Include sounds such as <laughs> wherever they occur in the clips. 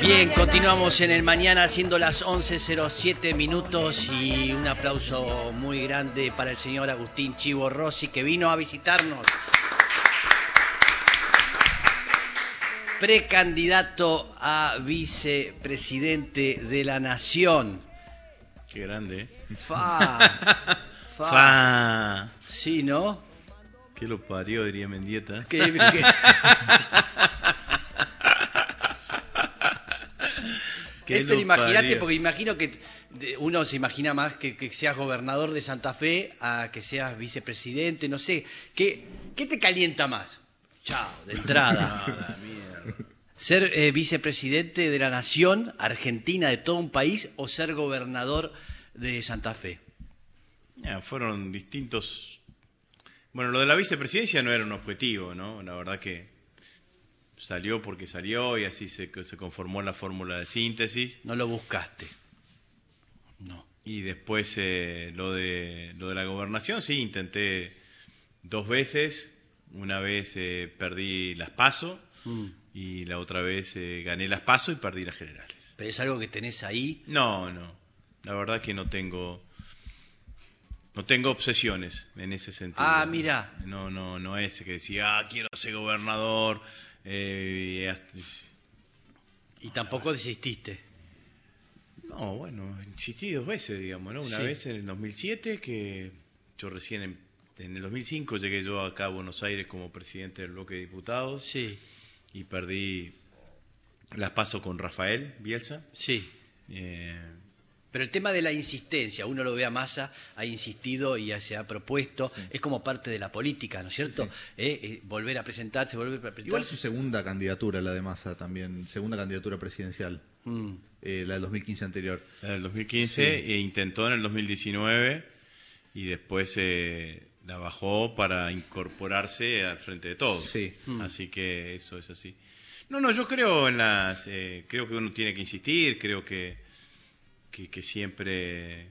Bien, continuamos en el mañana siendo las 11.07 minutos y un aplauso muy grande para el señor Agustín Chivo Rossi que vino a visitarnos. Precandidato a vicepresidente de la Nación. Qué grande, ¿eh? Fa. <laughs> Fa. Fa. Sí, ¿no? ¿Qué lo parió, diría Mendieta? Que- que- ¿Qué <laughs> Esto lo imagínate, porque imagino que uno se imagina más que, que seas gobernador de Santa Fe a que seas vicepresidente, no sé. ¿Qué, qué te calienta más? Chao, de entrada. <laughs> Mierda. ¿Ser eh, vicepresidente de la nación argentina, de todo un país, o ser gobernador de Santa Fe? Ya, fueron distintos. Bueno, lo de la vicepresidencia no era un objetivo, ¿no? La verdad que salió porque salió y así se, se conformó la fórmula de síntesis. No lo buscaste. No. Y después eh, lo, de, lo de la gobernación, sí, intenté dos veces. Una vez eh, perdí las PASO Mm. y la otra vez eh, gané las PASO y perdí las generales. Pero es algo que tenés ahí. No, no. La verdad que no tengo. No tengo obsesiones en ese sentido. Ah, mira. No, no, no es que decía, ah, quiero ser gobernador. Eh, y tampoco desististe. No, bueno, insistí dos veces, digamos, ¿no? Una Sí. vez en el 2007, que yo recién en, en el 2005 llegué yo acá a Buenos Aires como presidente del bloque de diputados Sí, y perdí las paso con Rafael Bielsa. sí. eh, Pero el tema de la insistencia, uno lo ve a Massa, ha insistido y ya se ha propuesto, es como parte de la política, ¿no es cierto? Eh, eh, volver a presentarse, volver a presentarse. Igual su segunda candidatura, la de Massa también, segunda candidatura presidencial, Mm, eh, la del 2015 anterior. En el 2015 e intentó en el 2019 y después eh, la bajó para incorporarse al frente de todos. Sí. Así que eso es así. No, no, yo creo en las, eh, creo que uno tiene que insistir, creo que, que, que siempre,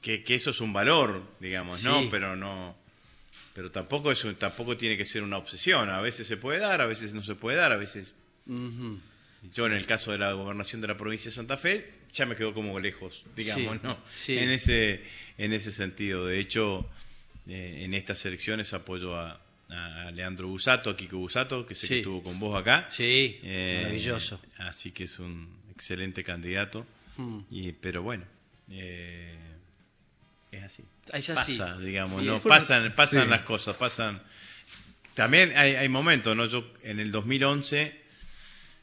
que, que eso es un valor, digamos, Sí. ¿no? Pero no, pero tampoco es, un- tampoco tiene que ser una obsesión. A veces se puede dar, a veces no se puede dar, a veces yo en el caso de la gobernación de la provincia de Santa Fe, ya me quedó como lejos, digamos, Sí, ¿no? sí. En ese, en ese sentido. De hecho, eh, en estas elecciones apoyo a, a Leandro Busato, a Kiko Busato, que sé que Sí. estuvo con vos acá. Sí, Eh, maravilloso. Así que es un excelente candidato. Mm. Y, pero bueno, eh, es así. Es así. Pasa, digamos, ¿no? Pasan, pasan sí. las cosas, pasan. También hay, hay momentos, ¿no? Yo en el 2011,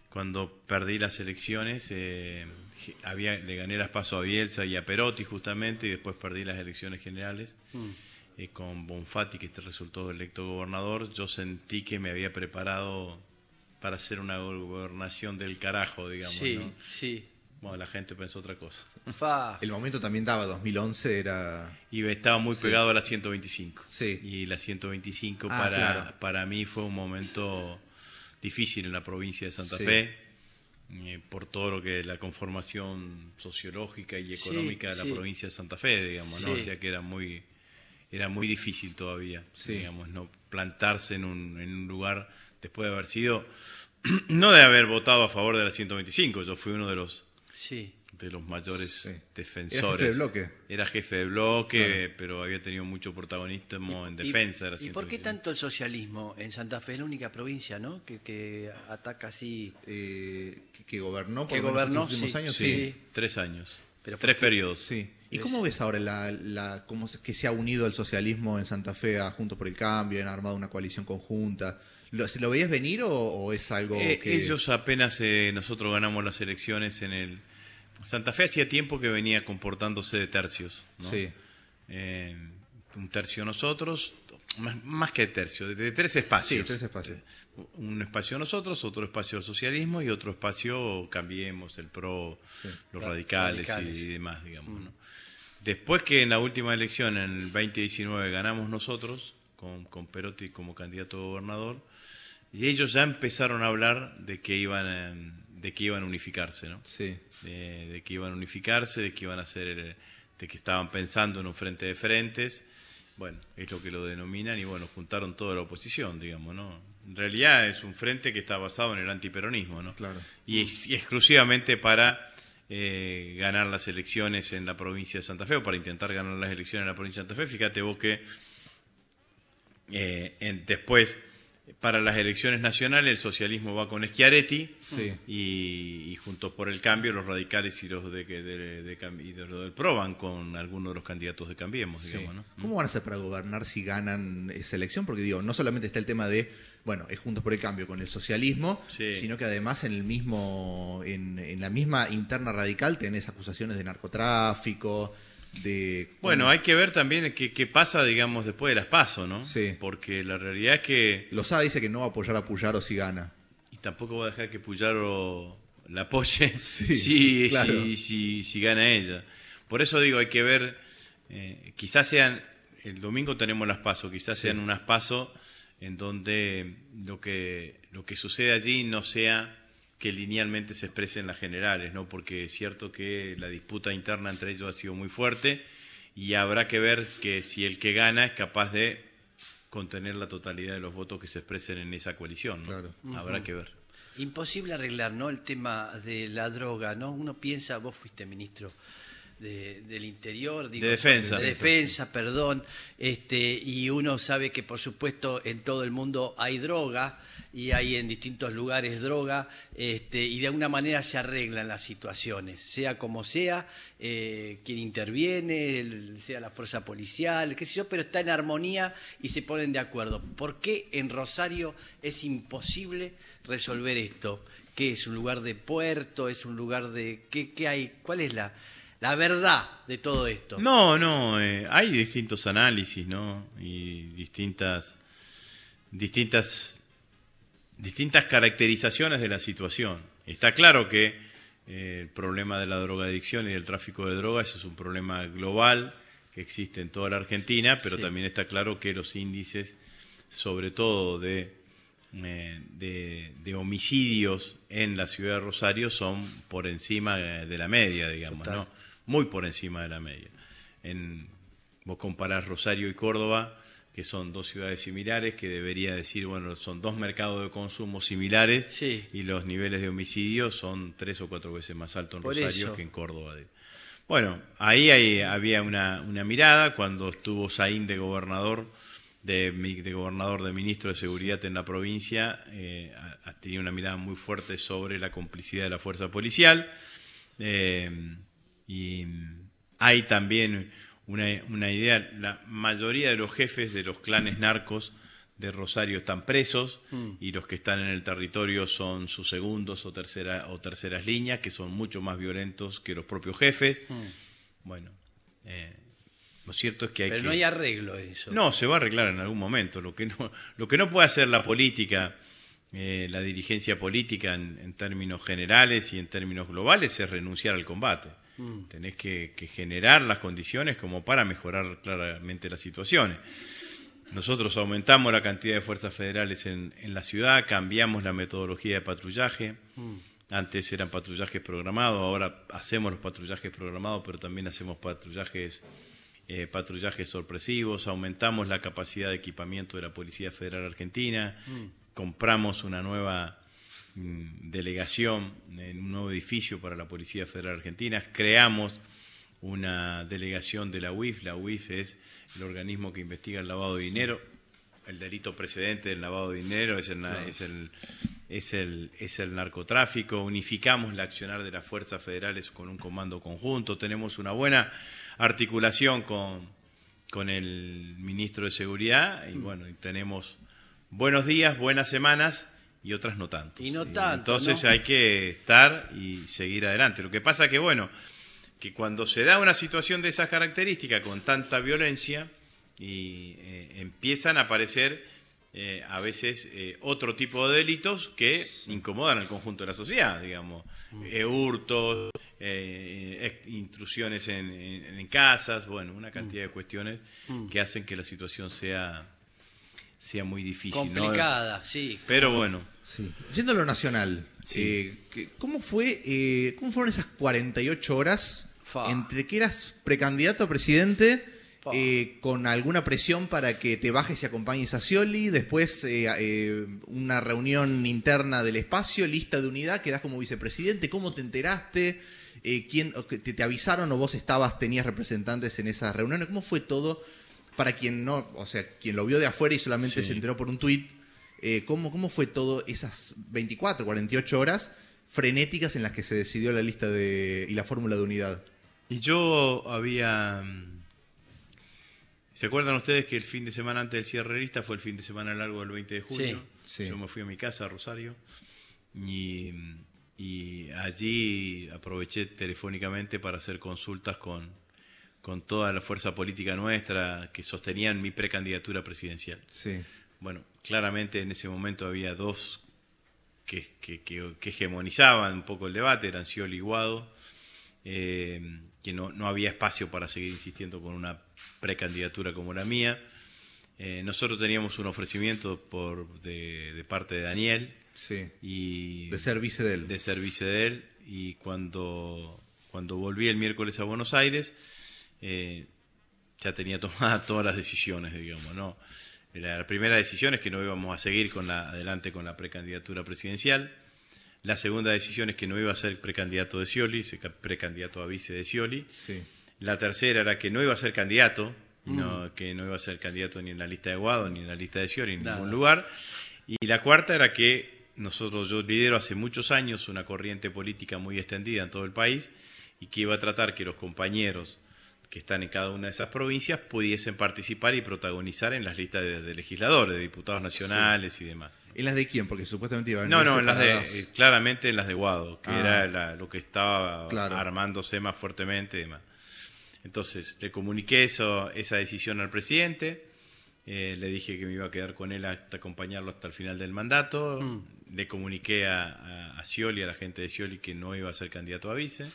cuando perdí las elecciones, eh, había, le gané las pasos a Bielsa y a Perotti justamente, y después perdí las elecciones generales Mm. eh, con Bonfatti, que este resultó electo gobernador. Yo sentí que me había preparado para hacer una gobernación del carajo, digamos. Sí, ¿no? sí. Bueno, la gente pensó otra cosa. Fa. El momento también daba, 2011 era... Y estaba muy Sí. pegado a la 125. Sí. Y la 125 Ah, para, claro. para mí fue un momento difícil en la provincia de Santa Sí. Fe, eh, por todo lo que la conformación sociológica y Sí, económica de la sí. provincia de Santa Fe, digamos, ¿no? O sea que era muy, era muy difícil todavía, Sí. digamos, ¿no? Plantarse en un, en un lugar después de haber sido, <clears throat> no de haber votado a favor de la 125, yo fui uno de los Sí. de los mayores Sí. defensores. Era jefe de bloque. Era jefe de bloque, pero había tenido mucho protagonismo en Y- defensa de la ¿Y por qué 125. tanto el socialismo en Santa Fe? Es la única provincia, ¿no? Que, que ataca así. eh, que, que gobernó por Que gobernó, los últimos sí, años, Sí, tres años. Pero ¿por tres periodos. Sí. ¿Y cómo ves ahora la, la, cómo se- que se ha unido el socialismo en Santa Fe a Juntos por el Cambio, han armado una coalición conjunta? ¿Lo, ¿Lo veías venir o, o es algo Eh, que...? Ellos apenas eh, nosotros ganamos las elecciones en el... Santa Fe hacía tiempo que venía comportándose de tercios. ¿no? Sí, Eh, un tercio nosotros, más, más que tercio, de, tres espacios. sí, tres espacios. Un espacio nosotros, otro espacio el socialismo y otro espacio Cambiemos, el PRO, Sí. los Ra- radicales, radicales. y demás, digamos. ¿no? Después que en la última elección, en el 2019, ganamos nosotros, con, con Perotti como candidato a gobernador, y ellos ya empezaron a hablar de que iban, a- de que iban a unificarse, ¿no? Sí, de, de que iban a unificarse, de que iban a hacer, el- de que estaban pensando en un frente de frentes. Bueno, es lo que lo denominan y bueno, juntaron toda la oposición, digamos, ¿no? en realidad es un frente que está basado en el antiperonismo, ¿no? Claro. Y, ex- y exclusivamente para eh, ganar las elecciones en la provincia de Santa Fe o para intentar ganar las elecciones en la provincia de Santa Fe. Fíjate vos que eh, en- después, para las elecciones nacionales, el socialismo va con Schiaretti Sí. y, y Juntos por el Cambio, los radicales y los, de, de- de y de los del PRO van con algunos de los candidatos de Cambiemos, Sí. digamos, ¿no? ¿Cómo van a hacer para gobernar si ganan esa elección? Porque digo, no solamente está el tema de, bueno, es Juntos por el Cambio con el socialismo, Sí. sino que además en el mismo, en, en la misma interna radical tenés acusaciones de narcotráfico, de Bueno, hay que ver también qué, pasa, digamos, después de las pasos, ¿no? Sí. Porque la realidad es que... Lozada dice que no va a apoyar a Puyaro si gana. Y tampoco va a dejar que Puyaro la apoye <laughs> Sí, <laughs> si, claro. si, si, si gana ella. Por eso digo, hay que ver, eh, quizás sean, el domingo tenemos las pasos, quizás Sí. sean unas pasos en donde lo que, lo que sucede allí no sea que linealmente se expresen las generales, ¿no? Porque es cierto que la disputa interna entre ellos ha sido muy fuerte y habrá que ver que si el que gana es capaz de contener la totalidad de los votos que se expresen en esa coalición, ¿no? Claro. Habrá que ver. Imposible arreglar, ¿no? El tema de la droga, ¿no? Uno piensa, vos fuiste ministro de- del Interior, digo, De Defensa. de defensa, perdón, este, y uno sabe que por supuesto en todo el mundo hay droga y hay en distintos lugares droga, este, y de alguna manera se arreglan las situaciones, sea como sea, eh, quien interviene, el- sea la fuerza policial, qué sé yo, pero está en armonía y se ponen de acuerdo. ¿Por qué en Rosario es imposible resolver esto? ¿Qué es un lugar de puerto? ¿Es un lugar de qué, qué hay? ¿Cuál es la, la verdad de todo esto? No, no, eh, hay distintos análisis, ¿no? Y distintas, distintas, distintas caracterizaciones de la situación. Está claro que eh, el problema de la drogadicción y del tráfico de drogas es un problema global que existe en toda la Argentina, pero Sí. también está claro que los índices, sobre todo de, eh, de, de homicidios en la ciudad de Rosario, son por encima de la media, digamos, Total. ¿no? Muy por encima de la media. En, vos comparás Rosario y Córdoba, que son dos ciudades similares, que debería decir, bueno, son dos mercados de consumo similares Sí. y los niveles de homicidio son tres o cuatro veces más altos en Por Rosario eso. que en Córdoba. Bueno, ahí había una, una mirada cuando estuvo Saín de gobernador, de, de gobernador de ministro de Seguridad en la provincia, eh, tenido una mirada muy fuerte sobre la complicidad de la fuerza policial. Eh, y hay también una, una idea, la mayoría de los jefes de los clanes narcos de Rosario están presos y los que están en el territorio son sus segundos o, tercera, o terceras líneas, que son mucho más violentos que los propios jefes. Bueno, eh, lo cierto es que hay Pero que... no hay arreglo en eso. No, se va a arreglar en algún momento. Lo que no, lo que no puede hacer la política, eh, la dirigencia política en, en términos generales y en términos globales es renunciar al combate. Tenés que, que generar las condiciones como para mejorar claramente las situaciones. Nosotros aumentamos la cantidad de fuerzas federales en, en la ciudad, cambiamos la metodología de patrullaje. Antes eran patrullajes programados, ahora hacemos los patrullajes programados, pero también hacemos patrullajes eh, patrullajes sorpresivos, aumentamos la capacidad de equipamiento de la Policía Federal Argentina, compramos una nueva mm, delegación en un nuevo edificio para la Policía Federal Argentina, creamos una delegación de la UIF, la UIF es el organismo que investiga el lavado de dinero, el delito precedente del lavado de dinero es el, es el, es el, es el narcotráfico, unificamos la accionar de las fuerzas federales con un comando conjunto, tenemos una buena articulación con, con el ministro de Seguridad y bueno, y tenemos buenos días, buenas semanas y otras no tanto. Y no tanto, Entonces ¿no? hay que estar y seguir adelante. Lo que pasa que bueno, que cuando se da una situación de esas características con tanta violencia y eh, empiezan a aparecer eh, a veces eh, otro tipo de delitos que incomodan al conjunto de la sociedad, digamos, hurtos, eh, ex- intrusiones en, en- en casas, bueno, una cantidad de cuestiones que hacen que la situación sea, sea muy difícil. ¿no? Complicada, sí. Pero bueno, Sí. Yendo a lo nacional, Sí. eh, ¿cómo fue, eh, cómo fueron esas 48 horas Fa. entre que eras precandidato a presidente eh, con alguna presión para que te bajes y acompañes a Scioli, después una reunión interna del espacio, lista de unidad, quedás como vicepresidente, ¿cómo te enteraste? ¿quién, te, te, avisaron o vos estabas, tenías representantes en esas reuniones? ¿Cómo fue todo? Para quien no, o sea, quien lo vio de afuera y solamente se enteró por un tuit, ¿cómo, ¿cómo fue todo esas 24, 48 horas frenéticas en las que se decidió la lista de, y la fórmula de unidad? Y yo había mm, ¿Se acuerdan ustedes que el fin de semana antes del cierre lista fue el fin de semana largo del 20 de junio? Sí, Yo me fui a mi casa, a Rosario, y, allí aproveché telefónicamente para hacer consultas con, con toda la fuerza política nuestra que sostenían mi precandidatura presidencial. Sí. Bueno, claramente en ese momento había dos que, que, que, hegemonizaban un poco el debate, eran Scioli y Guado. Eh, que no, no, había espacio para seguir insistiendo con una precandidatura como la mía. Eh, nosotros teníamos un ofrecimiento por, de, parte de Daniel. Sí. Y, de ser vice de él. De ser vice de él. Y cuando, cuando volví el miércoles a Buenos Aires, eh, ya tenía <laughs> tomadas todas las decisiones, digamos, ¿no? La primera decisión es que no íbamos a seguir con la, adelante con la precandidatura presidencial. La segunda decisión es que no iba a ser precandidato de Scioli, precandidato a vice de Scioli. La tercera era que no iba a ser candidato, mm. que no iba a ser candidato ni en la lista de Guado, ni en la lista de Scioli, en ningún lugar. Y la cuarta era que nosotros, yo lidero hace muchos años una corriente política muy extendida en todo el país y que iba a tratar que los compañeros que están en cada una de esas provincias pudiesen participar y protagonizar en las listas de, legisladores, de diputados nacionales y demás. ¿En las de quién? Porque supuestamente iban a No, no, en las de, eh, claramente en las de Guado, que ah. era lo que estaba armándose más fuertemente y demás. Entonces, le comuniqué eso, esa decisión al presidente, eh, le dije que me iba a quedar con él hasta acompañarlo hasta el final del mandato, hmm. le comuniqué a, a, Scioli, a la gente de Scioli, que no iba a ser candidato a vice,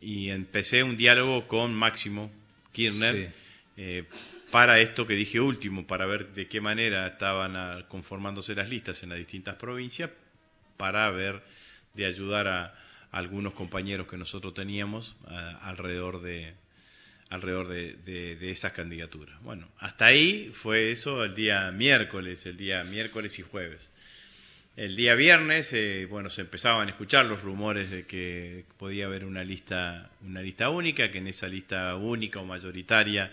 y empecé un diálogo con Máximo Kirchner, eh, para esto que dije último, para ver de qué manera estaban ah, conformándose las listas en las distintas provincias, para ver de ayudar a, algunos compañeros que nosotros teníamos ah, alrededor de alrededor de, de, esas candidaturas. Bueno, hasta ahí fue eso el día miércoles, el día miércoles y jueves. El día viernes, eh, bueno, se empezaban a escuchar los rumores de que podía haber una lista, una lista única, que en esa lista única o mayoritaria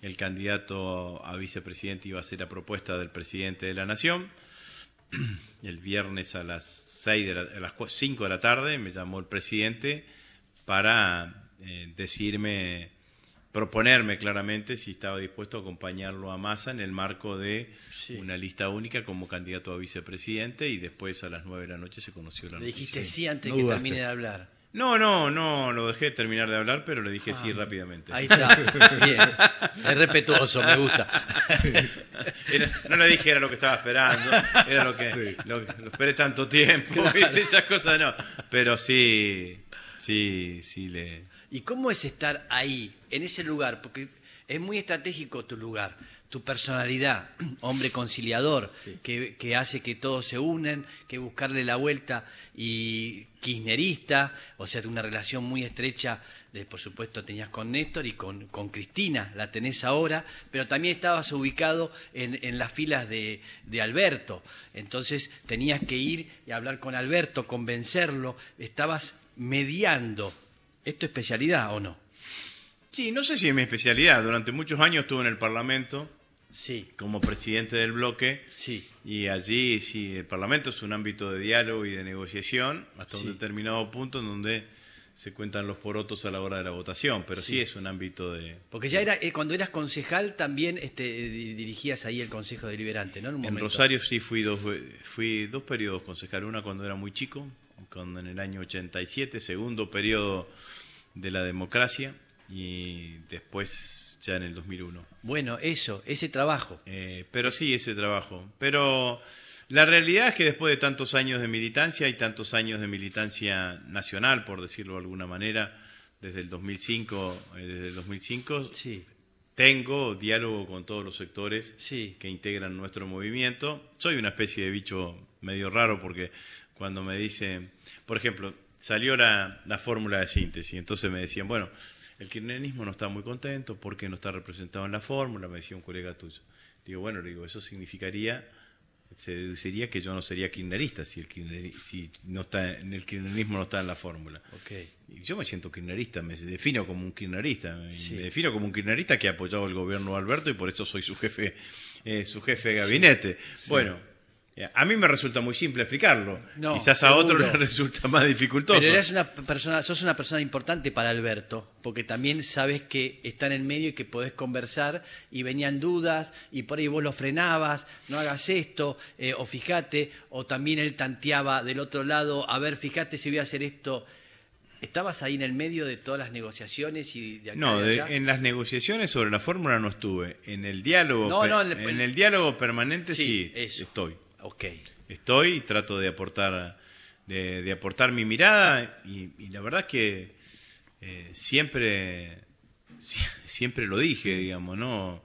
el candidato a vicepresidente iba a ser a propuesta del presidente de la Nación. <clears throat> El viernes a las, 6 de a las 5 de la tarde me llamó el presidente para eh, decirme, proponerme claramente si estaba dispuesto a acompañarlo a Massa en el marco de una lista única como candidato a vicepresidente y después a las 9 de la noche se conoció la noticia. Le dijiste sí antes de que termine de hablar. No, no, no, lo dejé terminar de hablar, pero le dije sí ah, rápidamente. Ahí está, <laughs> bien. Es respetuoso, me gusta. no le dije era lo que estaba esperando, era lo que, lo, esperé tanto tiempo, esas cosas no. Pero sí, sí, sí le... ¿Y cómo es estar ahí, en ese lugar? Porque es muy estratégico tu lugar tu personalidad, <clears throat> hombre conciliador, que, hace que todos se unen, que buscarle la vuelta y kirchnerista, o sea, una relación muy estrecha, de, por supuesto tenías con Néstor y con, con Cristina, la tenés ahora, pero también estabas ubicado en, las filas de, de, Alberto, entonces tenías que ir y hablar con Alberto, convencerlo, estabas mediando. ¿Es tu especialidad o no? Sí, no sé si es mi especialidad. Durante muchos años estuve en el Parlamento sí. como presidente del bloque. Sí. Y allí, sí, el Parlamento es un ámbito de diálogo y de negociación hasta un determinado punto en donde se cuentan los porotos a la hora de la votación, pero sí, es un ámbito de... Porque ya era, eh, cuando eras concejal también este, dirigías ahí el Consejo Deliberante, ¿no? En, Rosario sí fui dos, fui dos periodos concejal, una cuando era muy chico, cuando en el año 87, segundo periodo de la democracia, y después ya en el 2001. Bueno, eso, ese trabajo. Eh, pero sí, ese trabajo. Pero la realidad es que después de tantos años de militancia y tantos años de militancia nacional, por decirlo de alguna manera, desde el 2005, eh, desde el 2005 sí. tengo diálogo con todos los sectores sí. que integran nuestro movimiento. Soy una especie de bicho medio raro porque cuando me dicen, por ejemplo, salió la, la fórmula de síntesis, entonces me decían, bueno, el kirchnerismo no está muy contento porque no está representado en la fórmula, me decía un colega tuyo. Digo, bueno, le digo, eso significaría, se deduciría que yo no sería kirchnerista si el, kirchner- si no está, en el kirchnerismo no está en la fórmula. Ok. Y yo me siento kirchnerista, me defino como un kirchnerista, me- Sí. me defino como un kirchnerista que ha apoyado el gobierno de Alberto y por eso soy su jefe, eh, su jefe de gabinete. Bueno, a mí me resulta muy simple explicarlo. No, Quizás a seguro. les resulta más dificultoso. Pero eres una persona, sos una persona importante para Alberto, porque también sabes que está en el medio y que podés conversar y venían dudas y por ahí vos lo frenabas, no hagas esto, eh, o fíjate, o también él tanteaba del otro lado, a ver, fíjate si voy a hacer esto. ¿Estabas ahí en el medio de todas las negociaciones y de acá No, de- allá? en las negociaciones sobre la fórmula no estuve. En el diálogo, No, en el- en el diálogo permanente sí, estoy. Ok. Estoy y trato de aportar, de, de aportar mi mirada y, y la verdad es que eh, siempre, si- <laughs> siempre lo dije, digamos, no,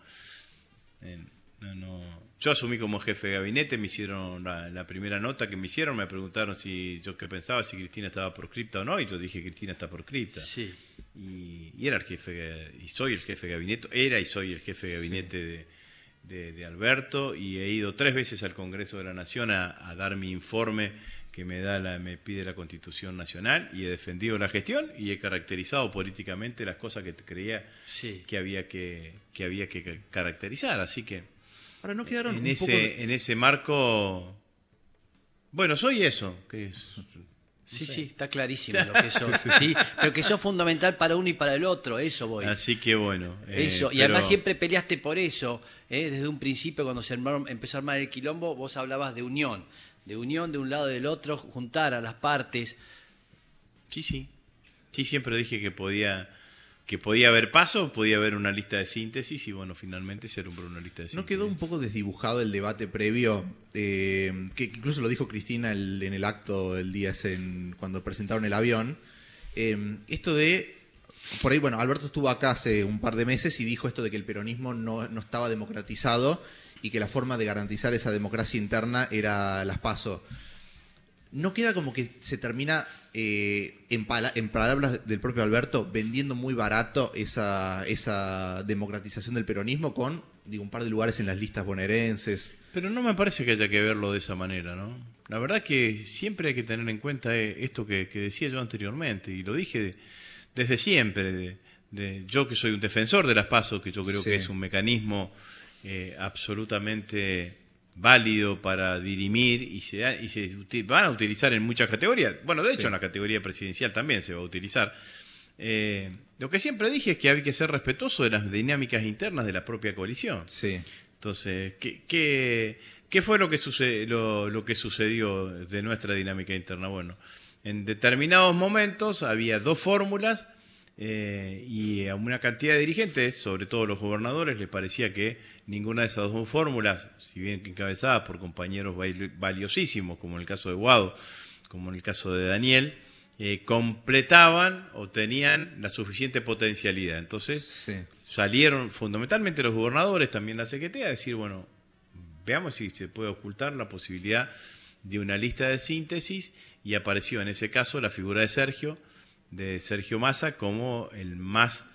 Eh, no, no. Yo asumí como jefe de gabinete, me hicieron la, la primera nota que me hicieron, me preguntaron si yo qué pensaba, si Cristina estaba proscripta o no, y yo dije Cristina está proscripta. Sí. Y, y era el jefe, y soy el jefe de gabinete, era y soy el jefe de gabinete de, de- de Alberto, y he ido tres veces al Congreso de la Nación a, a dar mi informe que me da la, me pide la Constitución Nacional, y he defendido la gestión y he caracterizado políticamente las cosas que creía Sí. que había que, que había que ca- caracterizar. Así que Ahora no quedaron en un ese, poco de- en ese marco, bueno, soy eso, que es Sí, sí, está clarísimo <laughs> lo que sos. sí, pero que sos fundamental para uno y para el otro, eso voy. Así que bueno. eh, Eso, y pero- además siempre peleaste por eso. ¿eh? Desde un principio, cuando se armaron- empezó a armar el quilombo, vos hablabas de unión. De unión de un lado y del otro, juntar a las partes. Sí, sí. Sí, siempre dije que podía que podía haber paso, podía haber una lista de síntesis y bueno, finalmente se nombró una lista de síntesis. ¿No quedó un poco desdibujado el debate previo? eh, que incluso lo dijo Cristina el- en el acto el día en- cuando presentaron el avión. eh, esto de. Por ahí, bueno, Alberto estuvo acá hace un par de meses y dijo esto de que el peronismo no, no estaba democratizado y que la forma de garantizar esa democracia interna era las pasos. ¿No queda como que se termina, eh, en, pala- en palabras del propio Alberto, vendiendo muy barato esa, esa democratización del peronismo con, digo, un par de lugares en las listas bonaerenses? Pero no me parece que haya que verlo de esa manera, ¿no? La verdad que siempre hay que tener en cuenta eh, esto que, que decía yo anteriormente, y lo dije desde siempre, de, de- yo que soy un defensor de las pasos, que yo creo Sí. que es un mecanismo eh, absolutamente válido para dirimir y se, y van a utilizar en muchas categorías. Bueno, de hecho Sí. en la categoría presidencial también se va a utilizar. Eh, lo que siempre dije es que había que ser respetuoso de las dinámicas internas de la propia coalición. Sí. Entonces, ¿qué, qué, qué fue lo que, suce- lo, lo que sucedió de nuestra dinámica interna? Bueno, en determinados momentos había dos fórmulas eh, y a una cantidad de dirigentes, sobre todo los gobernadores, les parecía que ninguna de esas dos fórmulas, si bien encabezadas por compañeros val- valiosísimos, como en el caso de Guado, como en el caso de Daniel, eh, completaban o tenían la suficiente potencialidad. Entonces, Sí. salieron fundamentalmente los gobernadores, también la Secretaría, a decir, bueno, veamos si se puede ocultar la posibilidad de una lista de síntesis y apareció en ese caso la figura de Sergio, de Sergio Massa, como el más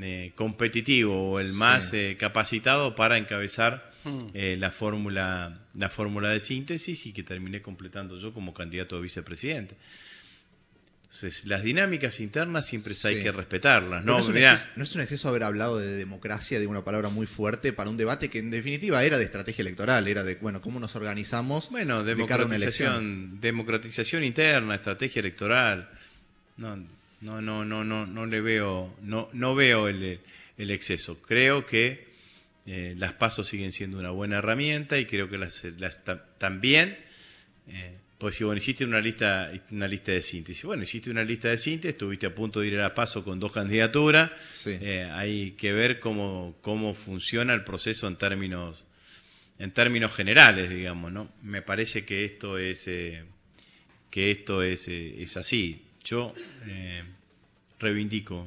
eh, competitivo o el Sí. más eh, capacitado para encabezar Mm. eh, la fórmula la fórmula de síntesis y que terminé completando yo como candidato a vicepresidente. Entonces, las dinámicas internas siempre hay que respetarlas. No, No, es un mirá, exceso, no es un exceso haber hablado de democracia, de una palabra muy fuerte, para un debate que en definitiva era de estrategia electoral, era de, bueno, cómo nos organizamos Bueno, de cara a una elección. democratización, democratización interna, estrategia electoral. No, no, no, no, no, no le veo, no, no veo el, el exceso. Creo que eh, las pasos siguen siendo una buena herramienta y creo que las, las ta- también, eh, pues si bueno, hiciste una lista, una lista de síntesis. Bueno, hiciste una lista de síntesis, estuviste a punto de ir a paso con dos candidaturas. Sí. Eh, hay que ver cómo, cómo funciona el proceso en términos en términos generales, digamos, ¿no? Me parece que esto es eh, que esto es, eh, es así. Yo eh, reivindico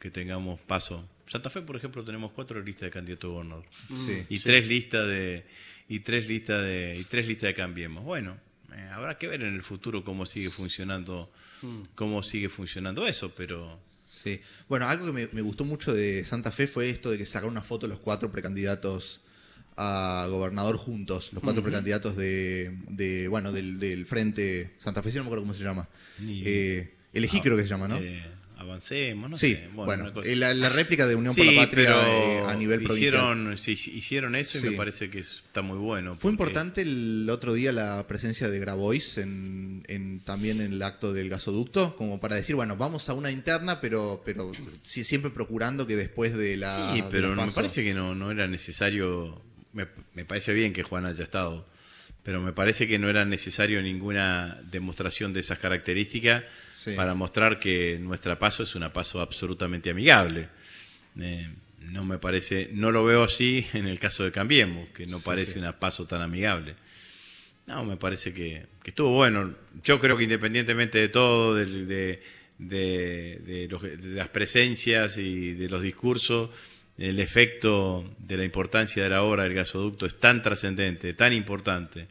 que tengamos paso. Santa Fe, por ejemplo, tenemos cuatro listas de candidatos a gobernador Sí. y tres listas de y tres listas de y tres listas de cambiemos. Bueno, eh, habrá que ver en el futuro cómo sigue funcionando cómo sigue funcionando eso, pero Sí. Bueno, algo que me, me gustó mucho de Santa Fe fue esto de que sacaron una foto los cuatro precandidatos a gobernador juntos, los cuatro precandidatos de, de, bueno, del, del Frente Santa Fe, no me acuerdo cómo se llama. Eh, elegí creo que se llama, ¿no? Eh, avancemos, no sí, sé. bueno, eh, la, la réplica de Unión por Sí, la Patria eh, a nivel provincial. hicieron, sí, hicieron eso y Sí. me parece que está muy bueno. Fue porque- importante el otro día la presencia de Grabois en, en- también en el acto del gasoducto, como para decir, bueno, vamos a una interna, pero, pero sí- siempre procurando que después de la... Sí, pero me parece que no, no era necesario. Me, me parece bien que Juan haya estado, pero me parece que no era necesario ninguna demostración de esas características Sí. para mostrar que nuestra paso es una paso absolutamente amigable. Eh, no me parece, no lo veo así en el caso de Cambiemos, que no Sí, parece sí. una paso tan amigable. No, me parece que, que estuvo bueno. Yo creo que independientemente de todo, de, de- de los- de las presencias y de los discursos, el efecto de la importancia de la obra del gasoducto es tan trascendente, tan importante,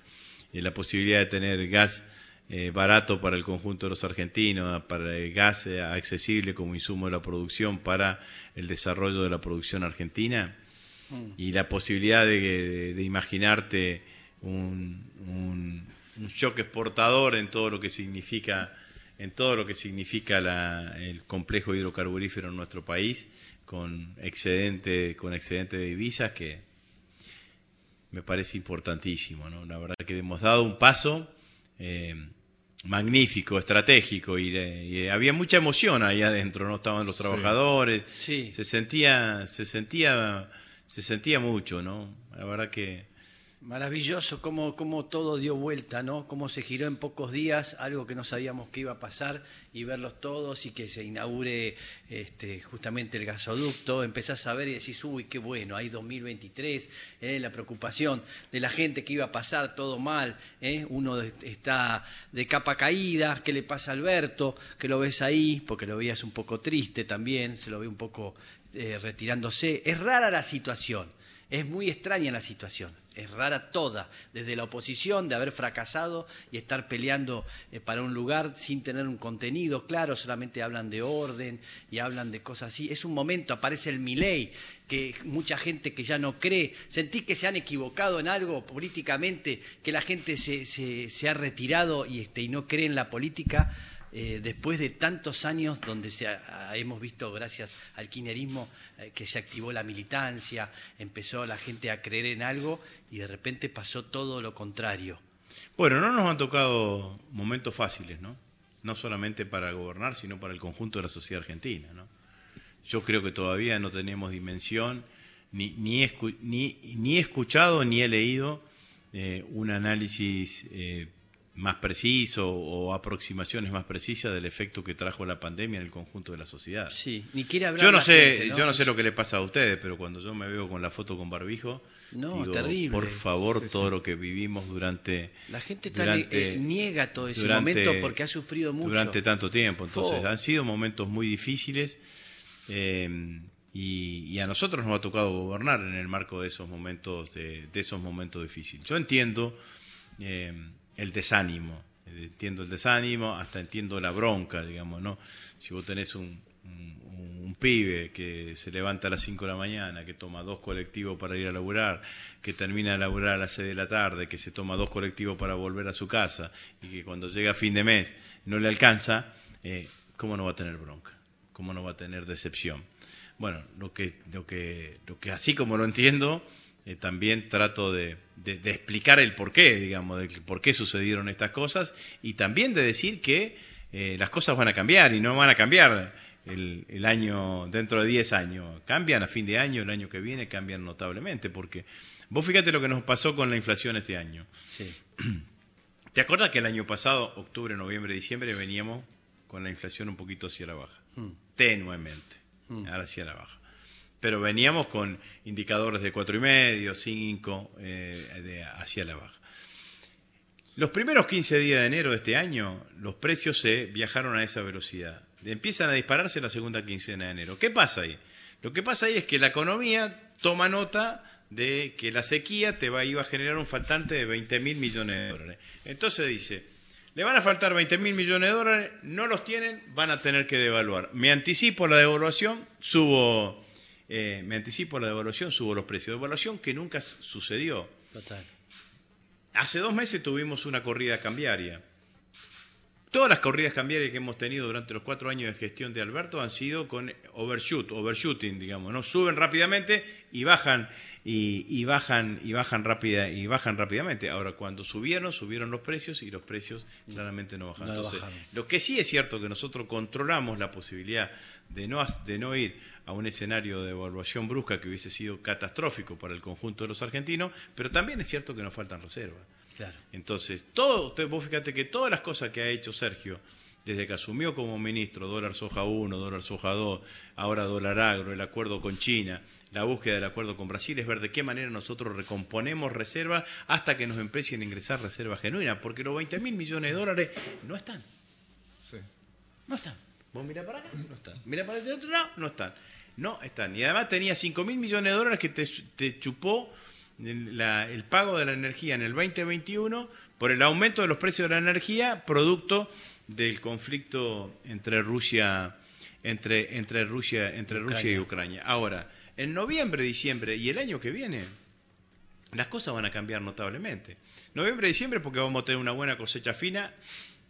y la posibilidad de tener gas eh, barato para el conjunto de los argentinos, para el gas eh, accesible como insumo de la producción para el desarrollo de la producción argentina, y la posibilidad de, de- de imaginarte un, un- un shock exportador en todo lo que significa en todo lo que significa la- el complejo hidrocarburífero en nuestro país con excedente con excedente de divisas que me parece importantísimo ¿no? la verdad que hemos dado un paso eh, magnífico estratégico y, y había mucha emoción ahí adentro no estaban los Sí. trabajadores Sí. se sentía se sentía se sentía mucho no la verdad que Maravilloso cómo, cómo todo dio vuelta, ¿no? Cómo se giró en pocos días, algo que no sabíamos que iba a pasar, y verlos todos y que se inaugure este, justamente el gasoducto. Empezás a ver y decís, uy, qué bueno, hay 2023, ¿eh? la preocupación de la gente que iba a pasar todo mal, ¿eh? uno está de capa caída, ¿qué le pasa a Alberto? Que lo ves ahí, porque lo veías un poco triste también, se lo ve un poco eh, retirándose. Es rara la situación. Es muy extraña la situación, es rara toda, desde la oposición de haber fracasado y estar peleando eh, para un lugar sin tener un contenido claro, solamente hablan de orden y hablan de cosas así. Es un momento, aparece el Milei, que mucha gente que ya no cree, sentí que se han equivocado en algo políticamente, que la gente se, se- se ha retirado y, este, y no cree en la política eh, después de tantos años donde hemos visto, gracias al kirchnerismo, eh, que se activó la militancia, empezó la gente a creer en algo y de repente pasó todo lo contrario. Bueno, no nos han tocado momentos fáciles, ¿no? No solamente para gobernar, sino para el conjunto de la sociedad argentina, ¿no? Yo creo que todavía no tenemos dimensión, ni, ni, ni, he escuchado ni he leído eh, un análisis más preciso o aproximaciones más precisas del efecto que trajo la pandemia en el conjunto de la sociedad. Sí, ni quiere hablar Yo no sé, gente, yo no sé lo que le pasa a ustedes, pero cuando yo me veo con la foto con barbijo, No, digo, terrible. por favor, Sí, sí. todo lo que vivimos durante La gente está durante- eh, niega todo ese durante- momento porque ha sufrido mucho. durante tanto tiempo. Entonces, han sido momentos muy difíciles eh, y, y a nosotros nos ha tocado gobernar en el marco de esos momentos, de, de esos momentos difíciles. Yo entiendo eh, el desánimo, entiendo el desánimo, hasta entiendo la bronca, digamos, ¿no? Si vos tenés un, un- un pibe que se levanta a las 5 de la mañana, que toma dos colectivos para ir a laburar, que termina de laburar a las 6 de la tarde, que se toma dos colectivos para volver a su casa y que cuando llega a fin de mes no le alcanza, eh, ¿cómo no va a tener bronca? ¿Cómo no va a tener decepción? Bueno, lo que, lo que, lo que así como lo entiendo, eh, también trato de, de- de explicar el porqué, digamos, de por qué sucedieron estas cosas y también de decir que eh, las cosas van a cambiar y no van a cambiar el, el año dentro de 10 años. Cambian a fin de año, el año que viene cambian notablemente, porque vos fíjate lo que nos pasó con la inflación este año. Sí. <clears throat> ¿Te acuerdas que el año pasado, octubre, noviembre, diciembre, veníamos con la inflación un poquito hacia la baja? Tenuemente, ahora hacia la baja. Pero veníamos con indicadores de cuatro y medio, 5, hacia la baja. Los primeros 15 días de enero de este año, los precios se viajaron a esa velocidad. Empiezan a dispararse la segunda quincena de enero. ¿Qué pasa ahí? Lo que pasa ahí es que la economía toma nota de que la sequía te va, iba a generar un faltante de 20 mil millones de dólares. Entonces dice, Le van a faltar 20 mil millones de dólares, no los tienen, van a tener que devaluar. Me anticipo la devaluación, subo, eh, me anticipo la devaluación, subo los precios. Devaluación que nunca sucedió. Total. Hace dos meses tuvimos una corrida cambiaria. Todas las corridas cambiarias que hemos tenido durante los cuatro años de gestión de Alberto han sido con overshoot, overshooting, digamos, ¿no? Suben rápidamente y bajan y, y bajan y bajan rápida y bajan rápidamente. Ahora, cuando subieron, subieron los precios y los precios claramente no bajan. No Entonces, bajaron. lo que sí es cierto que nosotros controlamos la posibilidad de no, de no ir a un escenario de evaluación brusca que hubiese sido catastrófico para el conjunto de los argentinos, pero también es cierto que nos faltan reservas. Claro. Entonces, todo, usted- vos fíjate que todas las cosas que ha hecho Sergio, desde que asumió como ministro, dólar soja 1, dólar soja 2, ahora dólar agro, el acuerdo con China, la búsqueda del acuerdo con Brasil, es ver de qué manera nosotros recomponemos reservas hasta que nos empiecen a ingresar reservas genuinas, porque los 20 mil millones de dólares no están. No están. Vos mirá para acá, no están. Mirá para el otro lado, no están. No están. Y además tenía 5 mil millones de dólares que te, te chupó el, la- el pago de la energía en el 2021 por el aumento de los precios de la energía producto del conflicto entre Rusia entre, entre Rusia entre Rusia y Ucrania. Ahora, en noviembre, diciembre y el año que viene las cosas van a cambiar notablemente. Noviembre, diciembre, porque vamos a tener una buena cosecha fina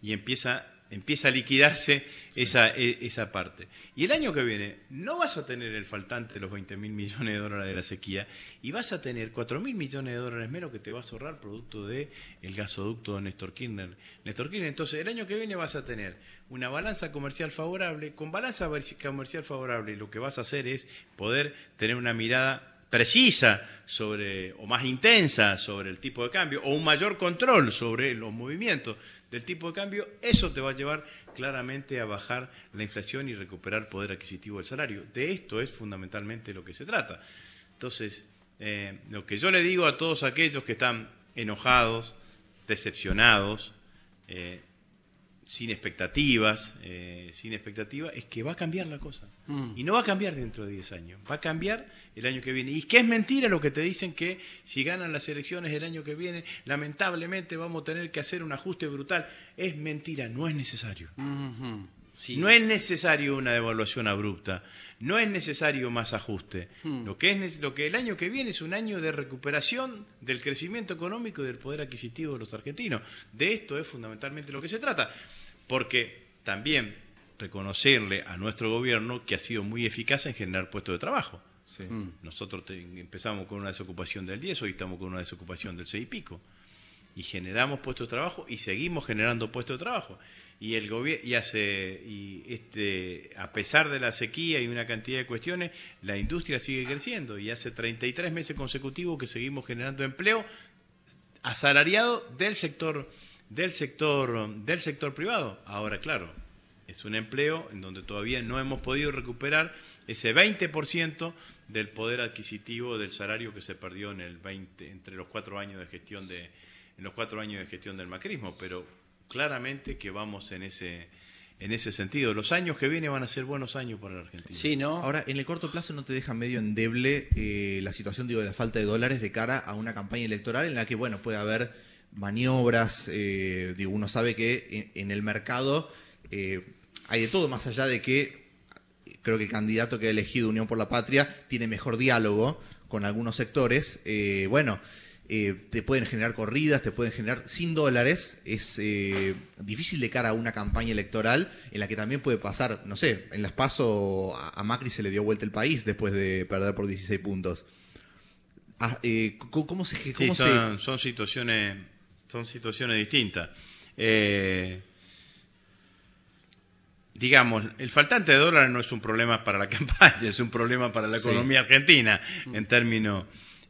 y empieza, empieza a liquidarse esa, e- esa parte. Y el año que viene no vas a tener el faltante de los 20 mil millones de dólares de la sequía y vas a tener 4 mil millones de dólares menos que te vas a ahorrar producto del el gasoducto de Néstor Kirchner. Néstor Kirchner, entonces el año que viene vas a tener una balanza comercial favorable. Con balanza comercial favorable lo que vas a hacer es poder tener una mirada precisa sobre o más intensa sobre el tipo de cambio o un mayor control sobre los movimientos del tipo de cambio, eso te va a llevar claramente a bajar la inflación y recuperar poder adquisitivo del salario. De esto es fundamentalmente lo que se trata. Entonces, eh, lo que yo le digo a todos aquellos que están enojados, decepcionados, eh, sin expectativas, eh, sin expectativas, es que va a cambiar la cosa. Mm. Y no va a cambiar dentro de 10 años, va a cambiar el año que viene. Y que es mentira lo que te dicen que si ganan las elecciones el año que viene, lamentablemente vamos a tener que hacer un ajuste brutal. Es mentira, no es necesario. Sí. No es necesario una devaluación abrupta, no es necesario más ajuste. Hmm. Lo, que es, lo que el año que viene es un año de recuperación del crecimiento económico y del poder adquisitivo de los argentinos. De esto es fundamentalmente lo que se trata, porque también reconocerle a nuestro gobierno que ha sido muy eficaz en generar puestos de trabajo. Sí. Mm. Nosotros te- empezamos con una desocupación del 10, hoy estamos con una desocupación del 6 y pico. Y generamos puestos de trabajo y seguimos generando puestos de trabajo. Y el gobierno, y hace, y este, a pesar de la sequía y una cantidad de cuestiones, la industria sigue creciendo. Y hace 33 meses consecutivos que seguimos generando empleo asalariado del sector, del sector, del sector privado. Ahora, claro, es un empleo en donde todavía no hemos podido recuperar ese 20% del poder adquisitivo del salario que se perdió en el 20, entre los cuatro años de gestión de, en los cuatro años de gestión del macrismo, pero claramente que vamos en ese, en ese sentido. Los años que vienen van a ser buenos años para la Argentina. Sí, ¿no? Ahora, en el corto plazo no te deja medio endeble eh, la situación digo, de la falta de dólares de cara a una campaña electoral en la que, bueno, puede haber maniobras, eh, digo, uno sabe que en, en el mercado eh, hay de todo, más allá de que creo que el candidato que ha elegido Unión por la Patria tiene mejor diálogo con algunos sectores, eh, bueno, eh, te pueden generar corridas, te pueden generar sin dólares, es eh, difícil de cara a una campaña electoral en la que también puede pasar, no sé, en las PASO a, Macri se le dio vuelta el país después de perder por 16 puntos. Ah, eh, ¿cómo, cómo se... Sí, Cómo se son, situaciones, son situaciones distintas. Digamos, el faltante de dólares no es un problema para la <laughs> campaña, es un problema para la Sí. economía argentina en términos,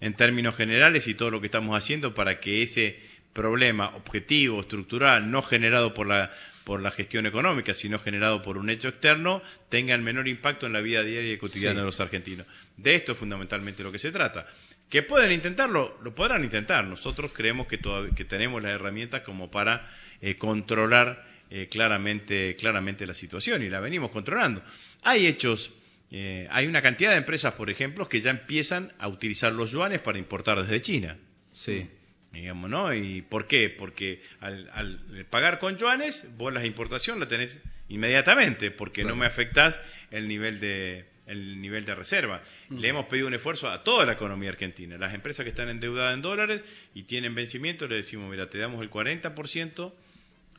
en términos generales y todo lo que estamos haciendo para que ese problema objetivo, estructural, no generado por la, por la gestión económica, sino generado por un hecho externo, tenga el menor impacto en la vida diaria y cotidiana Sí. de los argentinos. De esto es fundamentalmente lo que se trata. Que pueden intentarlo, lo podrán intentar. Nosotros creemos que, todavía, que tenemos las herramientas como para eh, controlar eh, claramente, claramente la situación y la venimos controlando. Hay hechos, eh, hay una cantidad de empresas, por ejemplo, que ya empiezan a utilizar los yuanes para importar desde China. Sí. Digamos, ¿no? ¿Y por qué? Porque al, al pagar con yuanes, vos la importación la tenés inmediatamente, porque no me afectás el nivel de el nivel de reserva. Le hemos pedido un esfuerzo a toda la economía argentina. Las empresas que están endeudadas en dólares y tienen vencimiento, le decimos, mira, te damos el 40%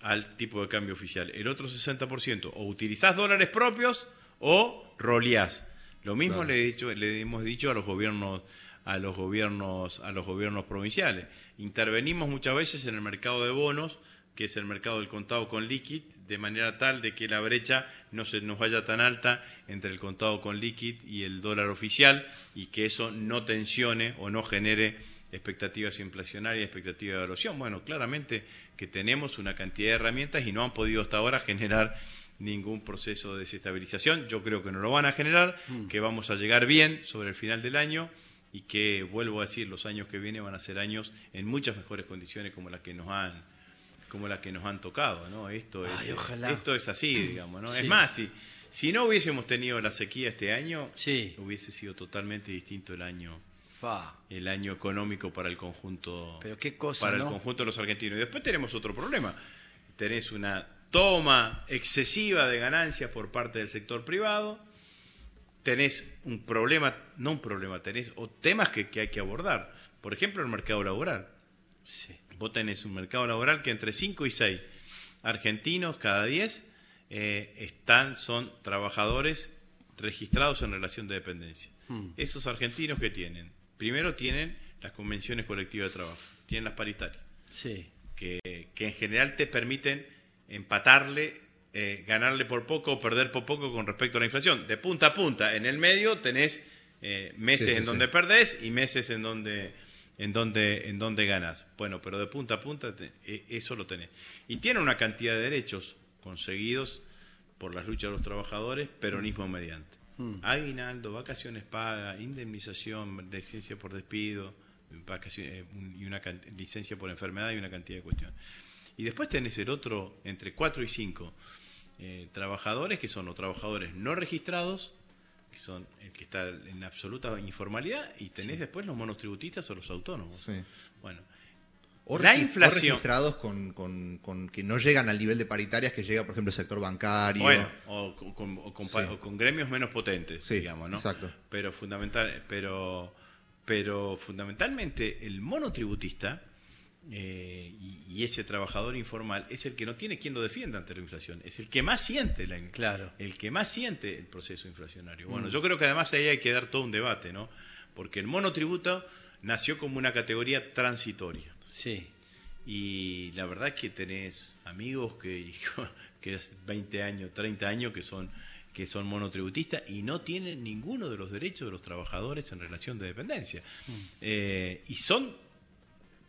al tipo de cambio oficial. El otro 60% o utilizás dólares propios o roleás. Lo mismo Claro. le, he dicho, le hemos dicho a los gobiernos a los gobiernos a los gobiernos provinciales. Intervenimos muchas veces en el mercado de bonos, que es el mercado del contado con liquid, de manera tal de que la brecha no se nos vaya tan alta entre el contado con liquid y el dólar oficial y que eso no tensione o no genere expectativas inflacionarias, expectativas de evaluación. Bueno, claramente que tenemos una cantidad de herramientas y no han podido hasta ahora generar ningún proceso de desestabilización. Yo creo que no lo van a generar, que vamos a llegar bien sobre el final del año y que, vuelvo a decir, los años que vienen van a ser años en muchas mejores condiciones como las que nos han como las que nos han tocado, ¿no? Esto es, Ay, ojalá. esto es así, digamos, ¿no? Sí. Es más, si, si no hubiésemos tenido la sequía este año, Sí. hubiese sido totalmente distinto el año el año económico para el conjunto Pero qué cosa, para ¿no? el conjunto de los argentinos. Y después tenemos otro problema. Tenés una toma excesiva de ganancias por parte del sector privado. Tenés un problema, no un problema, tenés o temas que, que hay que abordar. Por ejemplo, el mercado laboral. Sí. Vos tenés un mercado laboral que entre 5 y 6 argentinos cada 10 eh, están, son trabajadores registrados en relación de dependencia. Hmm. Esos argentinos que tienen, primero tienen las convenciones colectivas de trabajo, tienen las paritarias, Sí. que, que en general te permiten empatarle, eh, ganarle por poco o perder por poco con respecto a la inflación. De punta a punta, en el medio tenés eh, meses Sí, sí, en sí. donde perdés y meses en donde en donde en donde ganás. Bueno, pero de punta a punta te- e- eso lo tenés. Y tiene una cantidad de derechos conseguidos por las luchas de los trabajadores, peronismo mediante. Mm. Aguinaldo, vacaciones pagas, indemnización, licencia por despido, eh, y una licencia por enfermedad y una cantidad de cuestiones. Y después tenés el otro, entre 4 y 5 trabajadores, que son los trabajadores no registrados, que son el que está en absoluta informalidad, y tenés después los monotributistas o los autónomos. Sí. Bueno, O, La regi- o inflación. registrados con, con- con que no llegan al nivel de paritarias que llega, por ejemplo, el sector bancario. bueno, o con, con- o Sí. gremios menos potentes, digamos, ¿no? exacto. Pero fundamental, pero, pero fundamentalmente el monotributista eh, y, y ese trabajador informal es el que no tiene quien lo defienda ante la inflación, es el que más siente la. Claro. el que más siente el proceso inflacionario. Mm. Bueno, yo creo que además ahí hay que dar todo un debate, ¿no? Porque el monotributo nació como una categoría transitoria. Sí. Y la verdad es que tenés amigos que, <laughs> que es 20 años, 30 años que son que son monotributistas y no tienen ninguno de los derechos de los trabajadores en relación de dependencia. Eh, y son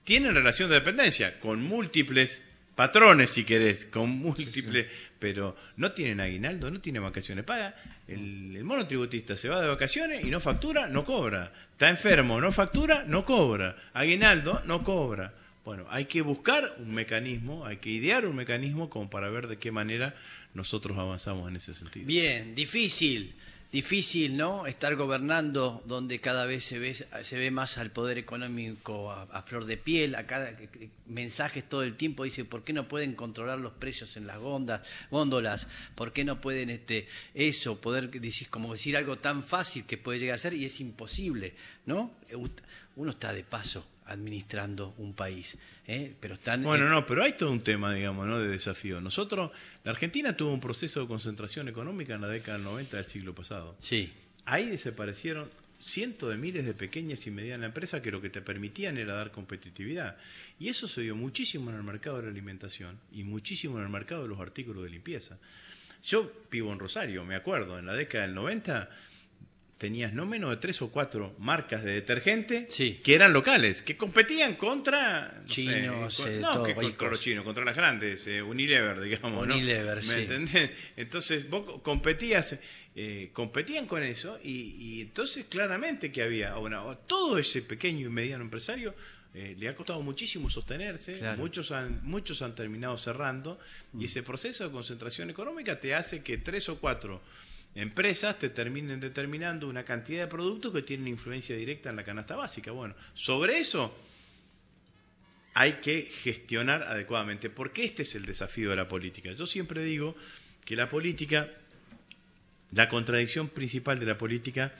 tienen relación de dependencia con múltiples patrones, si querés, con múltiples, pero no tienen aguinaldo, no tienen vacaciones pagas. El, el monotributista se va de vacaciones y no factura, no cobra. Está enfermo, no factura, no cobra. Aguinaldo, no cobra. Bueno, hay que buscar un mecanismo, hay que idear un mecanismo como para ver de qué manera nosotros avanzamos en ese sentido. Bien, difícil, difícil, ¿no? Estar gobernando donde cada vez se ve, se ve más al poder económico a, flor de piel, acá eh, mensajes todo el tiempo dice, ¿por qué no pueden controlar los precios en las góndolas? góndolas? ¿Por qué no pueden este eso, poder decir, como decir algo tan fácil que puede llegar a ser y es imposible, ¿no? Uno está de paso administrando un país, ¿eh? pero están Bueno, no, pero hay todo un tema, digamos, ¿no? de desafío. Nosotros, la Argentina tuvo un proceso de concentración económica en la década del 90 del siglo pasado. Sí, Ahí desaparecieron cientos de miles de pequeñas y medianas empresas que lo que te permitían era dar competitividad. Y eso se dio muchísimo en el mercado de la alimentación y muchísimo en el mercado de los artículos de limpieza. Yo vivo en Rosario, me acuerdo, en la década del 90 tenías no menos de tres o cuatro marcas de detergente Sí. que eran locales, que competían contra no sé, Chinos, con- eh, no, que contra los chinos, contra las grandes, eh, Unilever, digamos, ¿no? Unilever, ¿Me sí. entendés? Entonces vos competías, eh, competían con eso y, y entonces claramente que había, bueno, todo ese pequeño y mediano empresario eh, le ha costado muchísimo sostenerse, Claro. muchos, han, muchos han terminado cerrando y ese proceso de concentración económica te hace que tres o cuatro empresas te terminen determinando una cantidad de productos que tienen influencia directa en la canasta básica. Bueno, sobre eso hay que gestionar adecuadamente, porque este es el desafío de la política. Yo siempre digo que la política, la contradicción principal de la política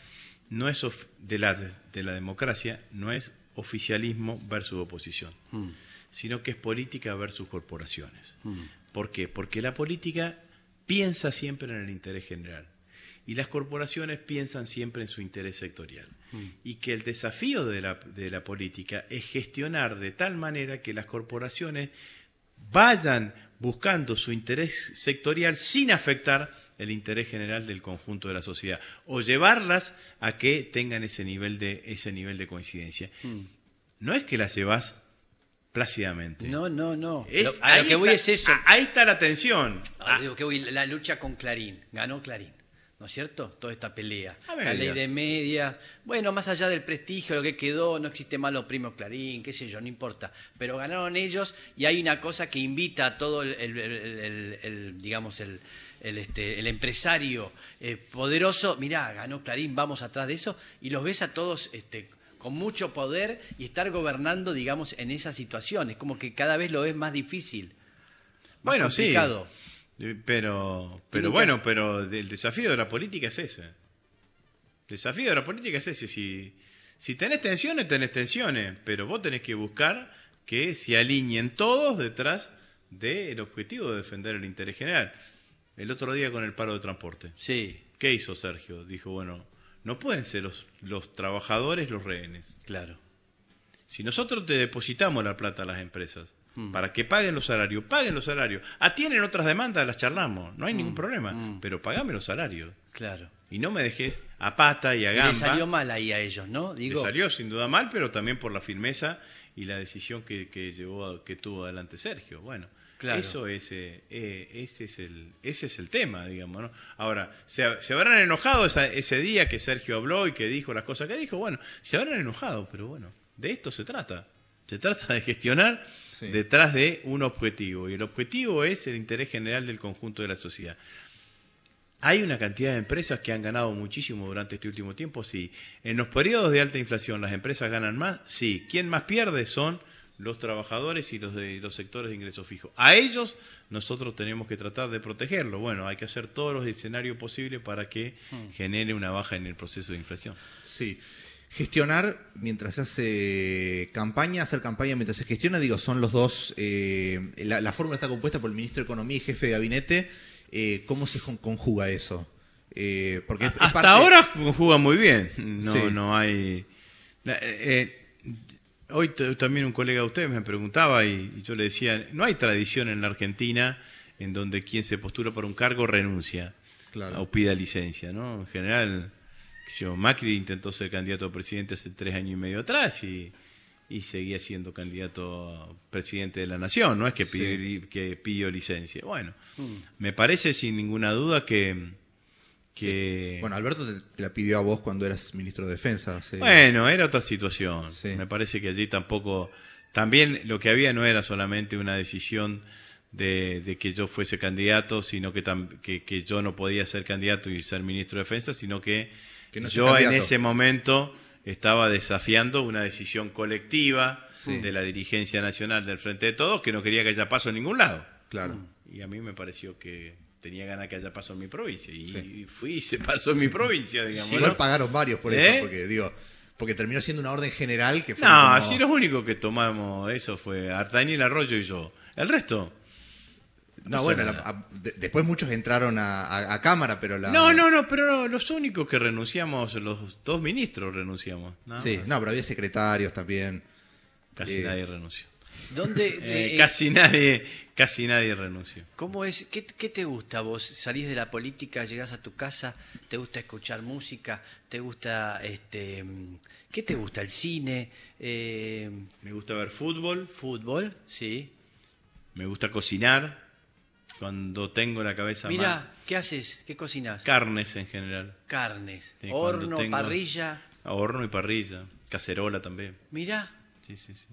no es de la, de la democracia, no es oficialismo versus oposición, mm. sino que es política versus corporaciones. Mm. ¿Por qué? Porque la política piensa siempre en el interés general y las corporaciones piensan siempre en su interés sectorial. Mm. Y que el desafío de la, de la política es gestionar de tal manera que las corporaciones vayan buscando su interés sectorial sin afectar el interés general del conjunto de la sociedad o llevarlas a que tengan ese nivel de ese nivel de coincidencia. Mm. No es que las llevas plácidamente. No, no, no. Es, a lo que voy es eso. Ahí está la tensión. Ah, digo que voy, la lucha con Clarín. Ganó Clarín. ¿No es cierto? Toda esta pelea. La ley de media. Bueno, más allá del prestigio, lo que quedó, no existe más los primos Clarín, qué sé yo, no importa. Pero ganaron ellos y hay una cosa que invita a todo el, digamos, el, este, el empresario eh, poderoso, mirá, ganó Clarín, vamos atrás de eso, y los ves a todos este, con mucho poder y estar gobernando, digamos, en esa situación. Es como que cada vez lo ves más difícil. bueno, complicado. sí. Pero, pero bueno, pero el desafío de la política es ese. El desafío de la política es ese. Si, si tenés tensiones, tenés tensiones, pero vos tenés que buscar que se alineen todos detrás del objetivo de defender el interés general. El otro día con el paro de transporte. Sí. ¿Qué hizo Sergio? Dijo, bueno, no pueden ser los, los trabajadores los rehenes. Claro. Si nosotros te depositamos la plata a las empresas, Mm. para que paguen los salarios, paguen los salarios. Atienden otras demandas, las charlamos, no hay ningún mm. problema, mm. pero pagame los salarios. Claro. Y no me dejes a pata y a gamba. Y le salió mal ahí a ellos, ¿no? Digo... Le salió sin duda mal, pero también por la firmeza y la decisión que, llevó, que tuvo adelante Sergio. Bueno, eso es, eh, eh, ese, es el, ese es el tema, digamos. ¿no? Ahora, ¿se, se habrán enojado ese día que Sergio habló y que dijo las cosas que dijo? Bueno, se habrán enojado, pero bueno, de esto se trata. Se trata de gestionar detrás de un objetivo. Y el objetivo es el interés general del conjunto de la sociedad. ¿Hay una cantidad de empresas que han ganado muchísimo durante este último tiempo? Sí. ¿En los periodos de alta inflación las empresas ganan más? Sí. ¿Quién más pierde? Son los trabajadores y los de los sectores de ingresos fijos. A ellos nosotros tenemos que tratar de protegerlo. Bueno, hay que hacer todos los escenarios posibles para que hmm. genere una baja en el proceso de inflación. Sí. Gestionar mientras se hace campaña, hacer campaña mientras se gestiona, digo, son los dos. Eh, la, fórmula está compuesta por el ministro de Economía y jefe de gabinete. Eh, ¿Cómo se conjuga eso? Eh, porque Hasta ahora conjuga muy bien. No, no hay. hoy también un colega de ustedes me preguntaba y, yo le decía: no hay tradición en la Argentina en donde quien se postura por un cargo renuncia o pida licencia, ¿no? En general Macri intentó ser candidato a presidente hace tres años y medio atrás y, seguía siendo candidato a presidente de la nación, no es que pidió, que pidió licencia. Bueno, mm. me parece sin ninguna duda que... que... Bueno, Alberto te, la pidió a vos cuando eras ministro de Defensa. Bueno, era otra situación. Me parece que allí tampoco... También lo que había no era solamente una decisión de, que yo fuese candidato, sino que, que, que yo no podía ser candidato y ser ministro de Defensa, sino que yo en ese momento estaba desafiando una decisión colectiva de la dirigencia nacional del Frente de Todos que no quería que haya paso en ningún lado. Claro. Y a mí me pareció que tenía ganas que haya paso en mi provincia. Y fui y se pasó en mi provincia, digamos. Igual pagaron varios por eso, ¿Eh? porque digo, porque terminó siendo una orden general que fue. No, así los únicos que tomamos eso fue Artañil Arroyo y yo. El resto no, bueno, después muchos entraron a, cámara, pero la... No, no, no, pero los únicos que renunciamos, los dos ministros renunciamos. sí, no, pero había secretarios también. Casi eh, nadie renunció. ¿Dónde? <laughs> Eh, eh, casi nadie, casi nadie renunció. ¿Cómo es? ¿Qué, te gusta vos? Salís de la política, llegás a tu casa, te gusta escuchar música, te gusta, este, ¿qué te gusta? El cine. Me gusta ver fútbol. Fútbol, sí. Me gusta cocinar cuando tengo la cabeza Mira, ¿qué haces? ¿Qué cocinas? Carnes en general. Carnes. horno, parrilla. Horno y parrilla. Cacerola también. Mira. Sí, sí, sí.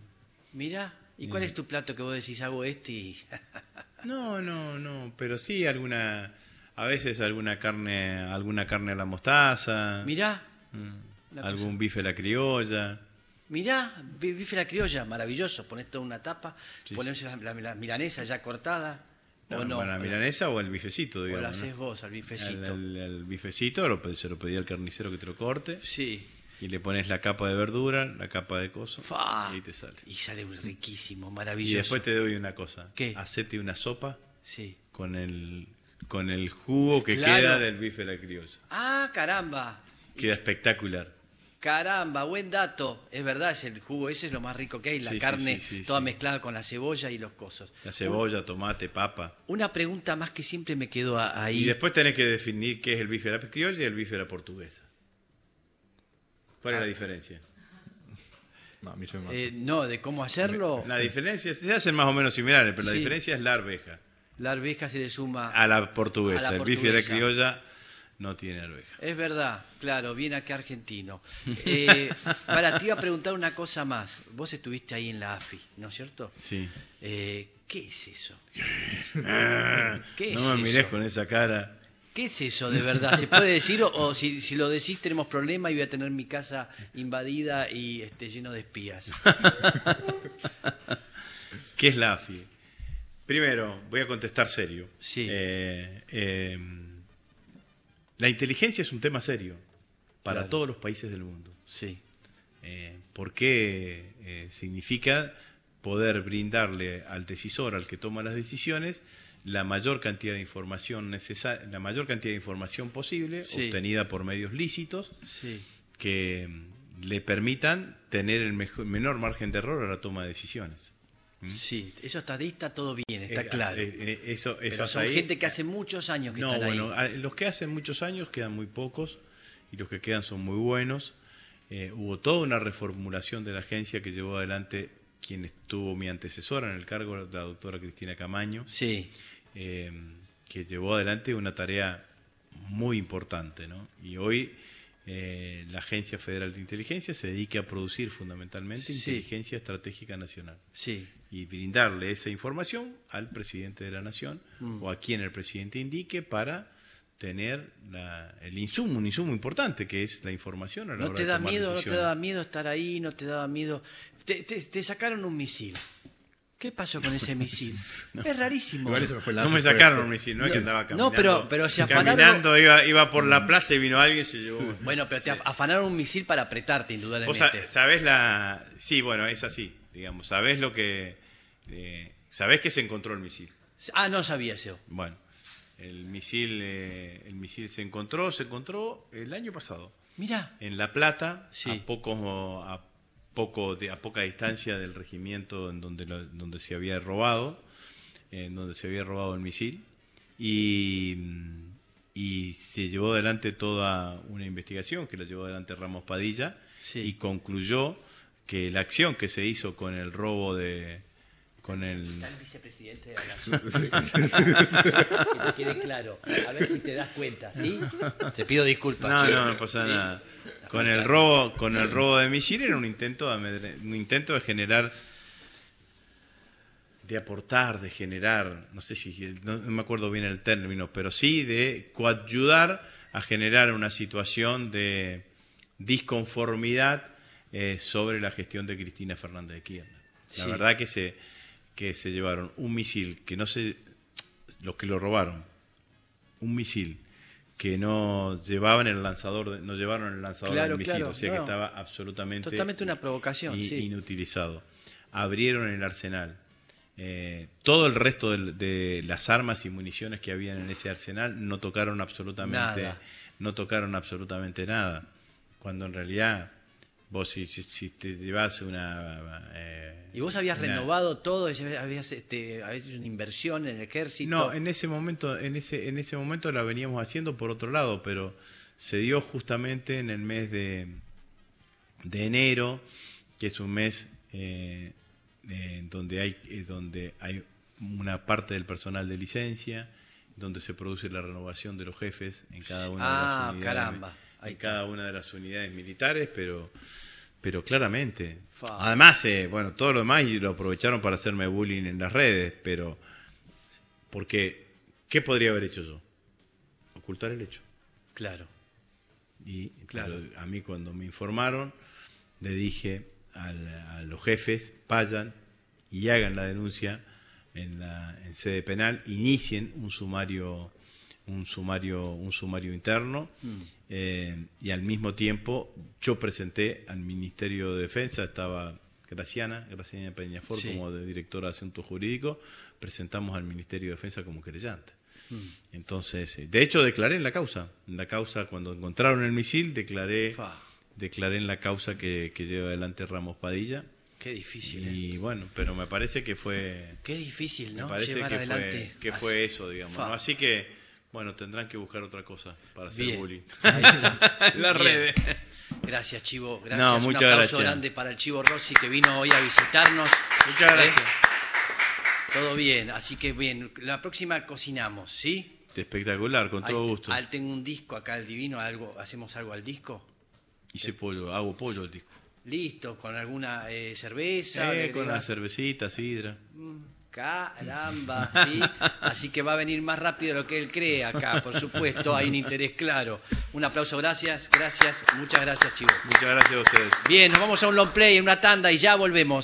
Mira. ¿Y cuál es tu plato que vos decís hago este y... <laughs> no, no, no, pero sí alguna a veces alguna carne, alguna carne a la mostaza. Mira. Mm, algún bife a la criolla. Mirá, bi- bife a la criolla, maravilloso. Ponés toda una tapa, Sí, ponés la, la- la milanesa ya cortada. No, o no, para la milanesa o el bifecito, o la digamos. haces ¿no? vos al bifecito. El bifecito lo se lo pedí al carnicero que te lo corte Sí. y le pones la capa de verdura, la capa de coso Fa. y ahí te sale. Y sale riquísimo, Y maravilloso. después te doy una cosa. ¿Qué? Hacete una sopa Sí. con el con el jugo que Claro. queda del bife de la criolla. Ah, caramba. Queda espectacular. Caramba, buen dato. Es verdad, es el jugo ese es lo más rico que hay. La Sí, carne sí, sí, toda sí. mezclada con la cebolla y los cosos. La cebolla, tomate, papa. Una pregunta más que siempre me quedó ahí. Y después tenés que definir qué es el bife de la criolla y el bife de la portuguesa. ¿Cuál es Ah. la diferencia? No, a mí yo me mato. Eh, no, de cómo hacerlo. La diferencia, se hacen más o menos similares, pero la diferencia es la arveja. La arveja se le suma. A la portuguesa. A la el bife de la portuguesa. criolla no tiene arveja. Es verdad, claro, viene acá argentino. <laughs> Eh, para, te iba a preguntar una cosa más. Vos estuviste ahí en la AFI, ¿no es cierto? Sí. Eh, ¿Qué es eso? <laughs> ¿Qué no es me mires eso? con esa cara. ¿Qué es eso de verdad? ¿Se puede decir? O, o si, si lo decís tenemos problemas y voy a tener mi casa invadida y este, lleno de espías. <laughs> ¿Qué es la AFI? Primero, voy a contestar serio. Sí. Eh, la inteligencia es un tema serio para Claro. todos los países del mundo. Sí, Eh, porque eh, significa poder brindarle al decisor, al que toma las decisiones, la mayor cantidad de información necesaria, la mayor cantidad de información posible, Sí. obtenida por medios lícitos, sí. que mm, le permitan tener el mejor- menor margen de error a la toma de decisiones. ¿Mm? Sí, eso está ahí, está todo bien, está Eh, claro. eh, eh, eso, eso Pero son ahí- gente que hace muchos años que no, están bueno, ahí. a- los que hacen muchos años quedan muy pocos y los que quedan son muy buenos. Eh, hubo toda una reformulación de la agencia que llevó adelante quien estuvo mi antecesora en el cargo, la doctora Cristina Camaño, Sí, que llevó adelante una tarea muy importante. ¿no? Y hoy eh, la Agencia Federal de Inteligencia se dedica a producir fundamentalmente Sí. inteligencia estratégica nacional sí, y brindarle esa información al presidente de la nación Mm. o a quien el presidente indique para tener la- el insumo, un insumo importante que es la información a la ¿No hora te de da tomar miedo, no te da miedo estar ahí, no te daba miedo? Te, te- te sacaron un misil. ¿Qué pasó con ese <laughs> misil? Es rarísimo. Igual eso no fue la No me sacaron un misil, no es que andaba No, caminando. pero- pero se afanaron- Caminando, iba, iba por la plaza y vino alguien y se llevó. Bueno, pero te af- afanaron un misil para apretarte, Vos indudablemente. sa- sabés la. Sí, bueno, es así, digamos. Sabés lo que. eh, sabés que se encontró el misil. Ah, no sabía eso. Bueno, el misil, eh, el misil se encontró, se encontró el año pasado Mira, en La Plata, Sí. a poco, a poco, de, a poca distancia del regimiento en donde, lo- donde se había robado, en donde se había robado el misil, y, y se llevó adelante toda una investigación que la llevó adelante Ramos Padilla Sí. y concluyó que la acción que se hizo con el robo de, con el Está el vicepresidente de la <laughs> nación. que te quede claro. A ver si te das cuenta, ¿sí? Te pido disculpas. No, no, no pasa Sí. nada. Con el robo, con el robo de misil era un intento de amedre- un intento de generar de aportar, de generar, no sé si no, no me acuerdo bien el término, pero sí de coayudar a generar una situación de disconformidad eh, sobre la gestión de Cristina Fernández de Kirchner. La Sí. verdad que se que se llevaron un misil que no se los que lo robaron un misil que no llevaban el lanzador, de- no llevaron el lanzador Claro, del misil, claro, o sea que estaba absolutamente Totalmente una provocación, sí. inutilizado. Abrieron el arsenal. Eh, todo el resto del- de, las armas y municiones que habían en ese arsenal no tocaron absolutamente Nada. no tocaron absolutamente nada. Cuando en realidad vos si, si- si te llevas una eh, Y vos habías una- renovado todo, habías, este, habías hecho una inversión en el ejército. No, en ese momento, en ese, en ese momento la veníamos haciendo por otro lado, pero se dio justamente en el mes de, de enero, que es un mes eh, eh, donde hay eh, donde hay una parte del personal de licencia, donde se produce la renovación de los jefes en cada una Ah, de las unidades, caramba, ahí en cada una de las unidades militares, pero pero claramente. Además, eh, bueno, todo lo demás y lo aprovecharon para hacerme bullying en las redes, pero porque, ¿qué podría haber hecho yo? Ocultar el hecho. Claro. Y Claro. a mí cuando me informaron, le dije al- a los jefes, vayan y hagan la denuncia en, la, en sede penal, inicien un sumario, un sumario, un sumario interno eh, y al mismo tiempo yo presenté al Ministerio de Defensa, estaba Graciana, Graciana Peñafor Sí. como de directora de Asuntos Jurídicos, presentamos al Ministerio de Defensa como querellante. Entonces, eh, de hecho declaré en la causa, en la causa cuando encontraron el misil, declaré, Fa, declaré en la causa que, que lleva adelante Ramos Padilla. qué difícil, ¿eh? Y bueno, pero me parece que fue, Qué difícil, me ¿no? parece Llevar que adelante. fue, que fue eso, digamos. Así que, bueno, tendrán que buscar otra cosa para hacer Bien. bullying. Las <laughs> redes. Gracias, Chivo. Gracias. No, Un muchas aplauso gracias. grande para el Chivo Rossi que vino hoy a visitarnos. Muchas ¿Eh? gracias. Todo bien, así que bien. La próxima cocinamos, ¿sí? Espectacular, con todo Ahí- gusto. ahí tengo un disco acá, el divino, algo, hacemos algo al disco. Hice pollo, hago pollo al disco. Listo, con alguna eh, cerveza. Eh, con agregás- cervecita, sidra. Caramba, sí. Así que va a venir más rápido de lo que él cree acá, por supuesto, hay un interés claro. Un aplauso, gracias, gracias, muchas gracias, Chivo. Muchas gracias a ustedes. Bien, nos vamos a un long play, en una tanda y ya volvemos.